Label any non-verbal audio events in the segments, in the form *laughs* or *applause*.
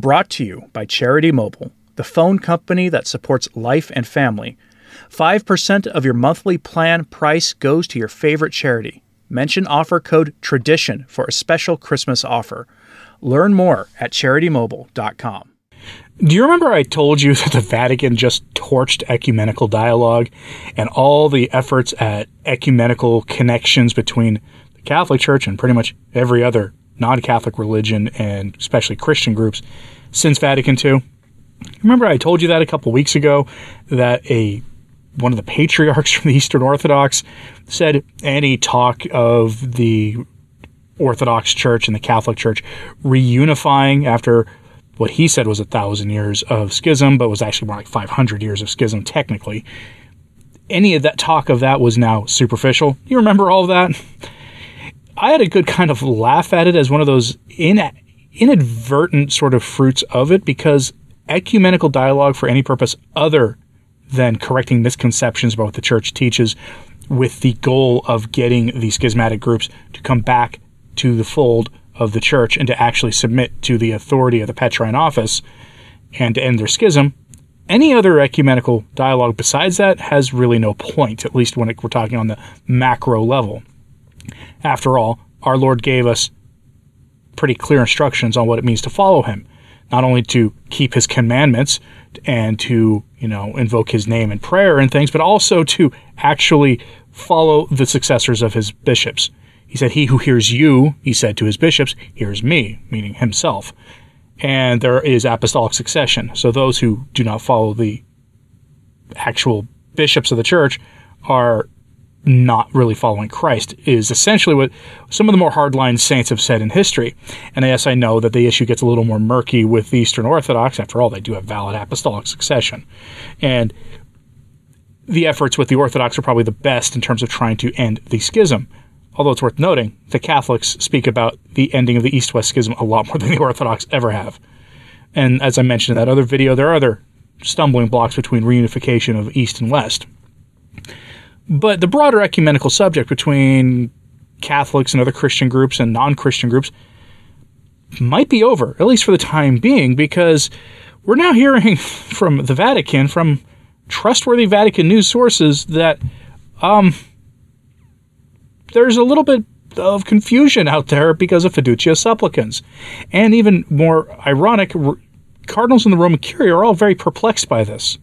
Brought to you by Charity Mobile, the phone company that supports life and family. 5% of your monthly plan price goes to your favorite charity. Mention offer code TRADITION for a special Christmas offer. Learn more at charitymobile.com. Do you remember I told you *laughs* that the Vatican just torched ecumenical dialogue and all the efforts at ecumenical connections between the Catholic Church and pretty much every other non Catholic religion and especially Christian groups since Vatican II? Remember, I told you that a couple weeks ago that a one of the patriarchs *laughs* from the Eastern Orthodox said any talk of the Orthodox Church and the Catholic Church reunifying after what he said was a thousand years of schism, but was actually more like 500 years of schism technically. Any of that talk of that was now superficial. You remember all of that? I had a good kind of laugh at it as one of those in, inadvertent sort of fruits of it because ecumenical dialogue for any purpose other than correcting misconceptions about what the church teaches with the goal of getting these schismatic groups to come back to the fold of the church and to actually submit to the authority of the Petrine office and to end their schism. Any other ecumenical dialogue besides that has really no point, at least when we're talking on the macro level. After all, our Lord gave us pretty clear instructions on what it means to follow him, not only to keep his commandments and to, you know, invoke his name in prayer and things, but also to actually follow the successors of his bishops. He said, He who hears you, he said to his bishops, hears me, meaning himself. And there is apostolic succession. So those who do not follow the actual bishops of the church are not really following Christ is essentially what some of the more hardline saints have said in history. And yes, I know that the issue gets a little more murky with the Eastern Orthodox. After all, they do have valid apostolic succession. And the efforts with the Orthodox are probably the best in terms of trying to end the schism. Although it's worth noting, the Catholics speak about the ending of the East West schism a lot more than the Orthodox ever have. And as I mentioned in that other video, there are other stumbling blocks between reunification of East and West. But the broader ecumenical subject between Catholics and other Christian groups and non Christian groups might be over, at least for the time being, because we're now hearing *laughs* from the Vatican, from trustworthy Vatican news sources, that um, there's a little bit of confusion out there because of fiducia supplicans. And even more ironic, cardinals in the Roman Curia are all very perplexed by this,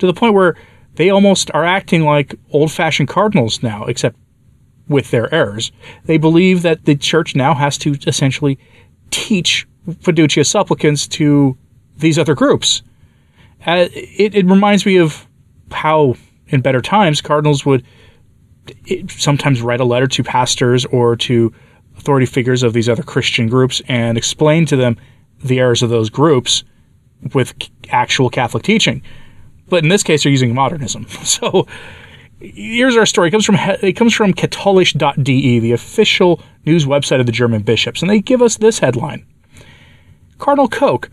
to the point where they almost are acting like old fashioned cardinals now, except with their errors. They believe that the church now has to essentially teach fiducia supplicans to these other groups. Uh, it, it reminds me of how, in better times, cardinals would sometimes write a letter to pastors or to authority figures of these other Christian groups and explain to them the errors of those groups with actual Catholic teaching. But in this case, they're using modernism. *laughs* So here's our story. It comes from it comes from katholisch.de, the official news website of the German bishops, and they give us this headline: Cardinal Koch.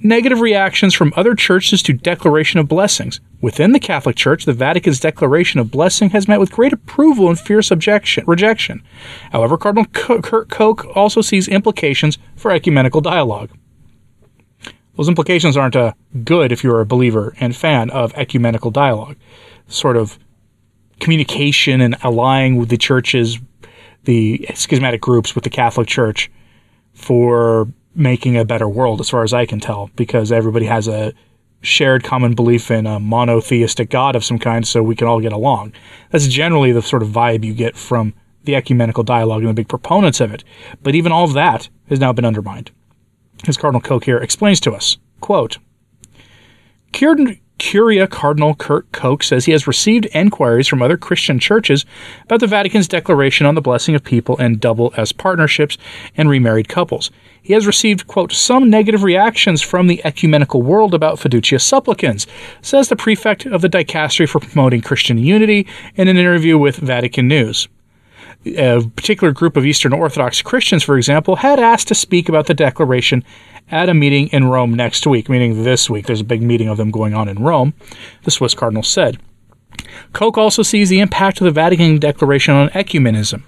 Negative reactions from other churches to declaration of blessings. Within the Catholic Church, the Vatican's declaration of blessing has met with great approval and fierce objection, rejection. However, Cardinal Kurt Koch also sees implications for ecumenical dialogue. Those implications aren't uh, good if you're a believer and fan of ecumenical dialogue. Sort of communication and allying with the churches, the schismatic groups with the Catholic Church for making a better world, as far as I can tell, because everybody has a shared common belief in a monotheistic God of some kind, so we can all get along. That's generally the sort of vibe you get from the ecumenical dialogue and the big proponents of it. But even all of that has now been undermined as Cardinal Koch here explains to us. Quote, Curia Cardinal Kurt Koch says he has received enquiries from other Christian churches about the Vatican's declaration on the blessing of people and double S partnerships and remarried couples. He has received, quote, some negative reactions from the ecumenical world about fiducia supplicans, says the prefect of the dicastery for promoting Christian unity in an interview with Vatican News a particular group of Eastern Orthodox Christians, for example, had asked to speak about the declaration at a meeting in Rome next week, meaning this week. There's a big meeting of them going on in Rome, the Swiss cardinal said. Koch also sees the impact of the Vatican Declaration on ecumenism.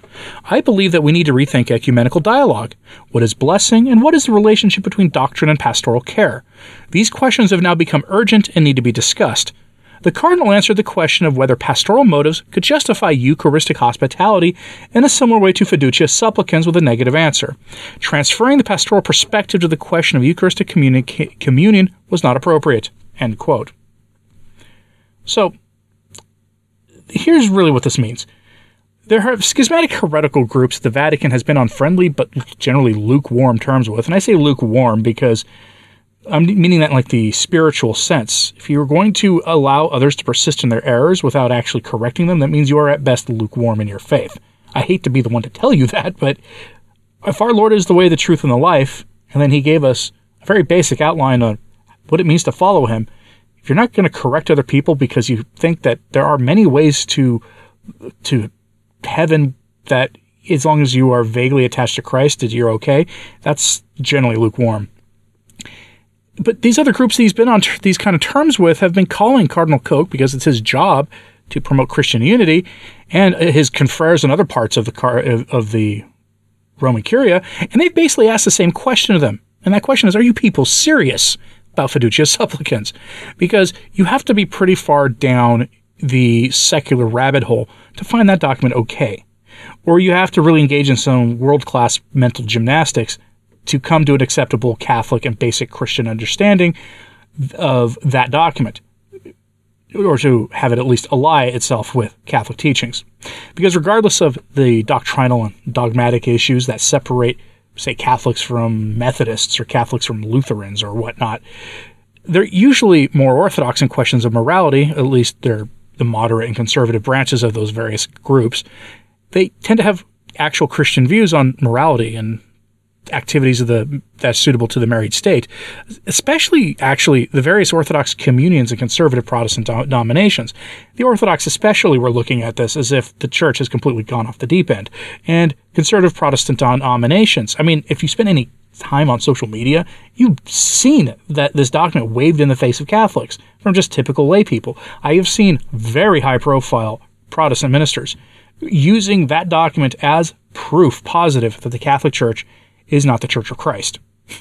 I believe that we need to rethink ecumenical dialogue. What is blessing, and what is the relationship between doctrine and pastoral care? These questions have now become urgent and need to be discussed. The Cardinal answered the question of whether pastoral motives could justify Eucharistic hospitality in a similar way to fiducia supplicans with a negative answer. Transferring the pastoral perspective to the question of Eucharistic communion, communion was not appropriate. End quote. So, here's really what this means. There are schismatic heretical groups the Vatican has been on friendly but generally lukewarm terms with. And I say lukewarm because I'm meaning that in like the spiritual sense. If you're going to allow others to persist in their errors without actually correcting them, that means you are at best lukewarm in your faith. I hate to be the one to tell you *laughs* that, but if our Lord is the way, the truth, and the life, and then He gave us a very basic outline on what it means to follow Him, if you're not going to correct other people because you think that there are many ways to to heaven that as long as you are vaguely attached to Christ that you're okay, that's generally lukewarm. But these other groups he's been on these kind of terms with have been calling Cardinal Koch because it's his job to promote Christian unity, and uh, his confreres in other parts of the car of, of the Roman Curia, and they've basically asked the same question to them. And that question is, are you people serious about fiducia *laughs* supplicans because you have to be pretty far down the secular rabbit hole to find that document okay. Or you have to really engage in some world class mental gymnastics to come to an acceptable Catholic and basic Christian understanding of that document, or to have it at least ally itself with Catholic teachings. Because regardless of the doctrinal and dogmatic issues that separate say Catholics from Methodists or Catholics from Lutherans or whatnot, they're usually more orthodox in questions of morality, at least they're the moderate and conservative branches of those various groups. They tend to have actual Christian views on morality and activities of the that's suitable to the married state, especially actually the various Orthodox communions and conservative Protestant denominations. The Orthodox especially were looking at this as if the church has completely gone off the deep end. And conservative Protestant denominations, I mean, if you spend any time on social media, you've seen that this document waved in the face of Catholics from just typical lay people. I have seen very high profile Protestant ministers using that document as proof positive that the Catholic Church is not the Church of Christ. *laughs*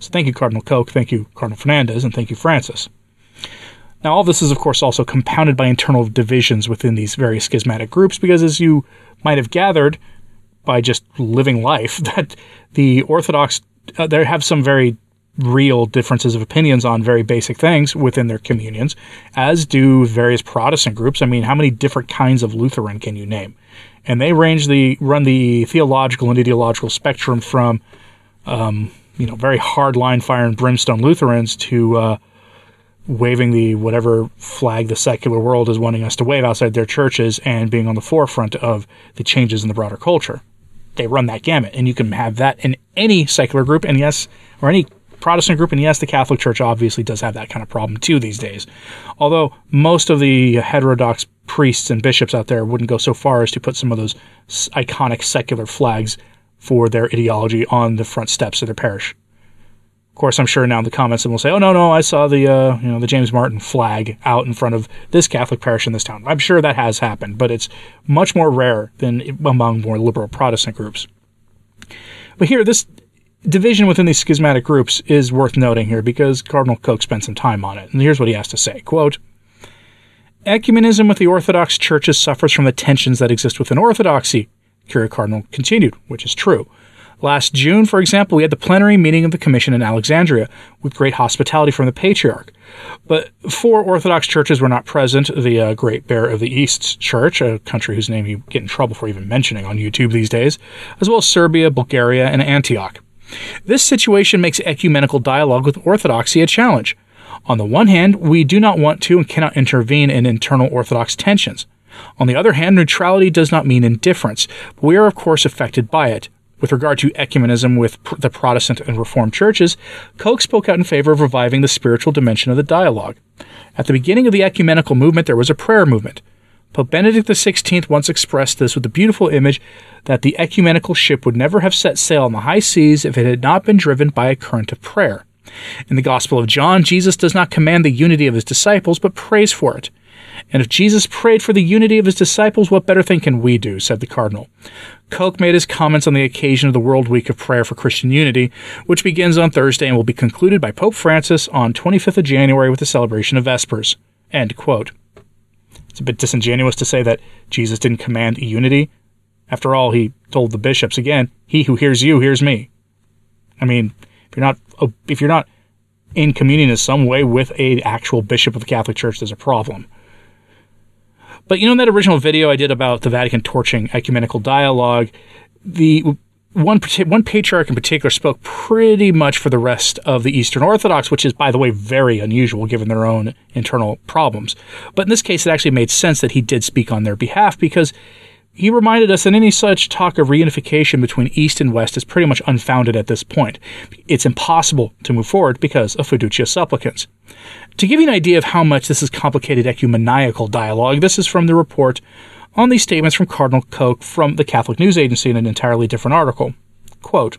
So thank you, Cardinal Koch, thank you, Cardinal Fernandez, and thank you, Francis. Now, all this is, of course, also compounded by internal divisions within these various schismatic groups, because as you might have gathered by just living life, *laughs* that the Orthodox, uh, they have some very real differences of opinions on very basic things within their communions, as do various Protestant groups. I mean, how many different kinds of Lutheran can you name? and they range the run the theological and ideological spectrum from um, you know very hard line fire and brimstone Lutherans to uh, waving the whatever flag the secular world is wanting us to wave outside their churches and being on the forefront of the changes in the broader culture. They run that gamut, and you can have that in any secular group, and yes, or any Protestant group, and yes, the Catholic Church obviously does have that kind of problem too these days. Although most of the heterodox priests and bishops out there wouldn't go so far as to put some of those iconic secular flags for their ideology on the front steps of their parish. Of course, I'm sure now in the comments someone will say, "Oh no, no, I saw the uh, you know the James Martin flag out in front of this Catholic parish in this town." I'm sure that has happened, but it's much more rare than among more liberal Protestant groups. But here, this division within these schismatic groups is worth noting here because Cardinal Koch spent some time on it. And here's what he has to say quote, Ecumenism with the Orthodox churches suffers from the tensions that exist within Orthodoxy, Curia Cardinal continued, which is true. Last June, for example, we had the plenary meeting of the Commission in Alexandria with great hospitality from the Patriarch. But four Orthodox churches were not present the uh, Great Bear of the East Church, a country whose name you get in trouble for even mentioning on YouTube these days, as well as Serbia, Bulgaria, and Antioch. This situation makes ecumenical dialogue with orthodoxy a challenge. On the one hand, we do not want to and cannot intervene in internal orthodox tensions. On the other hand, neutrality does not mean indifference, but we are, of course, affected by it. With regard to ecumenism with pr- the Protestant and Reformed churches, Koch spoke out in favor of reviving the spiritual dimension of the dialogue. At the beginning of the ecumenical movement, there was a prayer movement. Pope Benedict XVI once expressed this with the beautiful image that the ecumenical ship would never have set sail on the high seas if it had not been driven by a current of prayer. In the Gospel of John, Jesus does not command the unity of his disciples, but prays for it. And if Jesus prayed for the unity of his disciples, what better thing can we do? said the Cardinal. Koch made his comments on the occasion of the World Week of Prayer for Christian Unity, which begins on Thursday and will be concluded by Pope Francis on 25th of January with the celebration of Vespers. End quote. It's a bit disingenuous to say that Jesus didn't command unity. After all, he told the bishops again, "He who hears you hears me." I mean, if you're not oh, if you're not in communion in some way with a actual bishop of the Catholic Church, there's a problem. But you know, in that original video I did about the Vatican torching ecumenical dialogue, the one one patriarch in particular spoke pretty much for the rest of the Eastern Orthodox, which is, by the way, very unusual given their own internal problems. But in this case, it actually made sense that he did speak on their behalf because he reminded us that any such talk of reunification between East and West is pretty much unfounded at this point. It's impossible to move forward because of fiducia supplicans. To give you an idea of how much this is complicated ecumenical dialogue, this is from the report on these statements from Cardinal Koch from the Catholic News Agency in an entirely different article. Quote,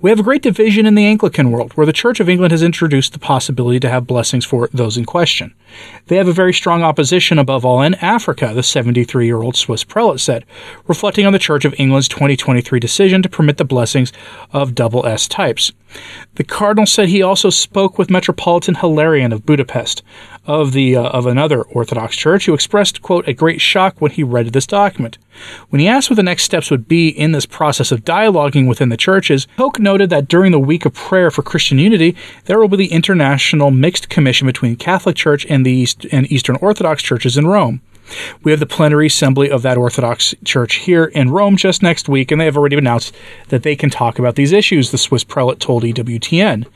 we have a great division in the Anglican world, where the Church of England has introduced the possibility to have blessings for those in question. They have a very strong opposition, above all, in Africa, the 73 year old Swiss prelate said, reflecting on the Church of England's 2023 decision to permit the blessings of double S types. The cardinal said he also spoke with Metropolitan Hilarion of Budapest, of the uh, of another Orthodox church, who expressed quote a great shock when he read this document. When he asked what the next steps would be in this process of dialoguing within the churches, Koch noted that during the week of prayer for Christian unity, there will be the International Mixed Commission between Catholic Church and the East and Eastern Orthodox churches in Rome. We have the plenary assembly of that Orthodox Church here in Rome just next week, and they have already announced that they can talk about these issues, the Swiss prelate told EWTN.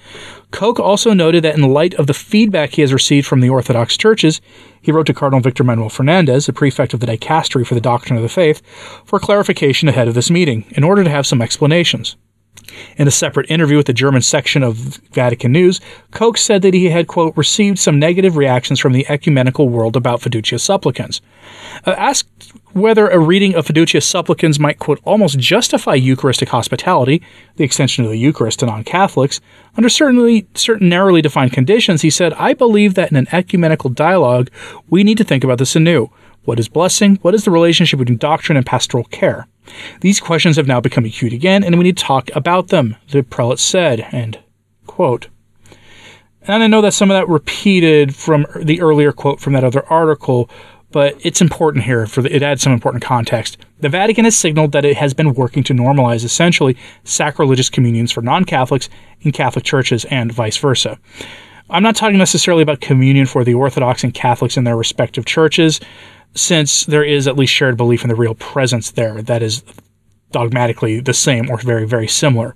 Koch also noted that in light of the feedback he has received from the Orthodox churches, he wrote to Cardinal Victor Manuel Fernandez, the prefect of the dicastery for the doctrine of the faith, for clarification ahead of this meeting, in order to have some explanations. In a separate interview with the German section of Vatican News, Koch said that he had, quote, received some negative reactions from the ecumenical world about fiducia supplicans. Uh, asked whether a reading of fiducia supplicans might, quote, almost justify Eucharistic hospitality, the extension of the Eucharist to non Catholics, under certainly, certain narrowly defined conditions, he said, I believe that in an ecumenical dialogue, we need to think about this anew. What is blessing? What is the relationship between doctrine and pastoral care? These questions have now become acute again, and we need to talk about them, the prelate said, and quote. And I know that some of that repeated from the earlier quote from that other article, but it's important here for the, it adds some important context. The Vatican has signaled that it has been working to normalize essentially sacrilegious communions for non-Catholics in Catholic churches and vice versa. I'm not talking necessarily about communion for the Orthodox and Catholics in their respective churches since there is at least shared belief in the real presence there that is dogmatically the same or very, very similar.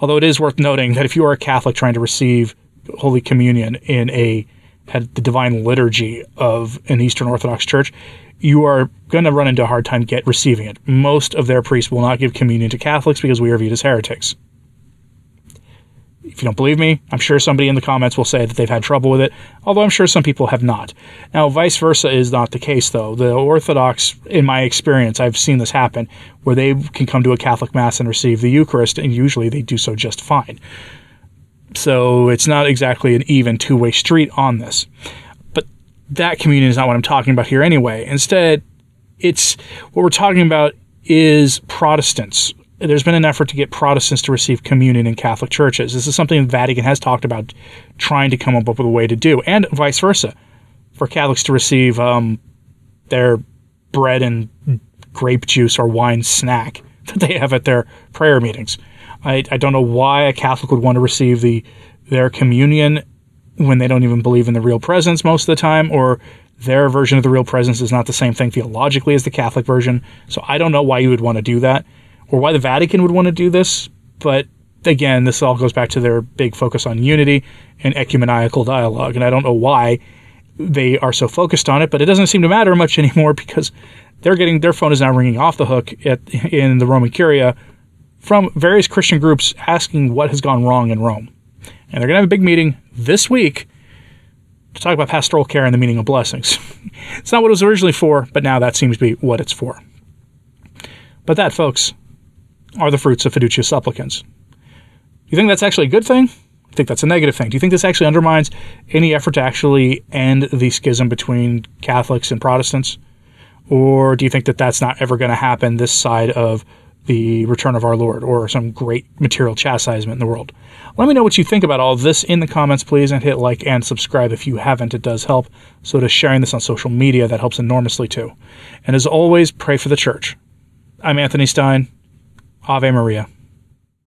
Although it is worth noting that if you are a Catholic trying to receive Holy Communion in a at the divine liturgy of an Eastern Orthodox church, you are going to run into a hard time get receiving it. Most of their priests will not give communion to Catholics because we are viewed as heretics. If you don't believe me, I'm sure somebody in the comments will say that they've had trouble with it, although I'm sure some people have not. Now, vice versa is not the case, though. The Orthodox, in my experience, I've seen this happen, where they can come to a Catholic Mass and receive the Eucharist, and usually they do so just fine. So it's not exactly an even two way street on this. But that communion is not what I'm talking about here anyway. Instead, it's what we're talking about is Protestants there's been an effort to get Protestants to receive communion in Catholic churches. This is something the Vatican has talked about trying to come up with a way to do, and vice versa, for Catholics to receive um, their bread and grape juice or wine snack *laughs* that they have at their prayer meetings. I, I don't know why a Catholic would want to receive the their communion when they don't even believe in the real presence most of the time, or their version of the real presence is not the same thing theologically as the Catholic version. So I don't know why you would want to do that or why the Vatican would want to do this, but again, this all goes back to their big focus on unity and ecumenical dialogue. And I don't know why they are so focused on it, but it doesn't seem to matter much *laughs* anymore because they're getting their phone is now ringing off the hook at, in the Roman Curia from various Christian groups asking what has gone wrong in Rome. And they're going to have a big meeting this week to talk about pastoral care and the meaning of blessings. *laughs* it's not what it was originally for, but now that seems to be what it's for. But that, folks, are the fruits of fiducia supplicans. You think that's actually a good thing? I think that's a negative thing? Do you think this actually undermines any effort to actually end the schism between Catholics and Protestants? Or do you think that that's not ever going to happen this side of the return of our Lord or some great material chastisement in the world? Let me know what you think about all this in the comments, please, and hit like and subscribe if you haven't. It does help. So, does sharing this on social media, that helps enormously too. And as always, pray for the church. I'm Anthony Stine. Ave Maria.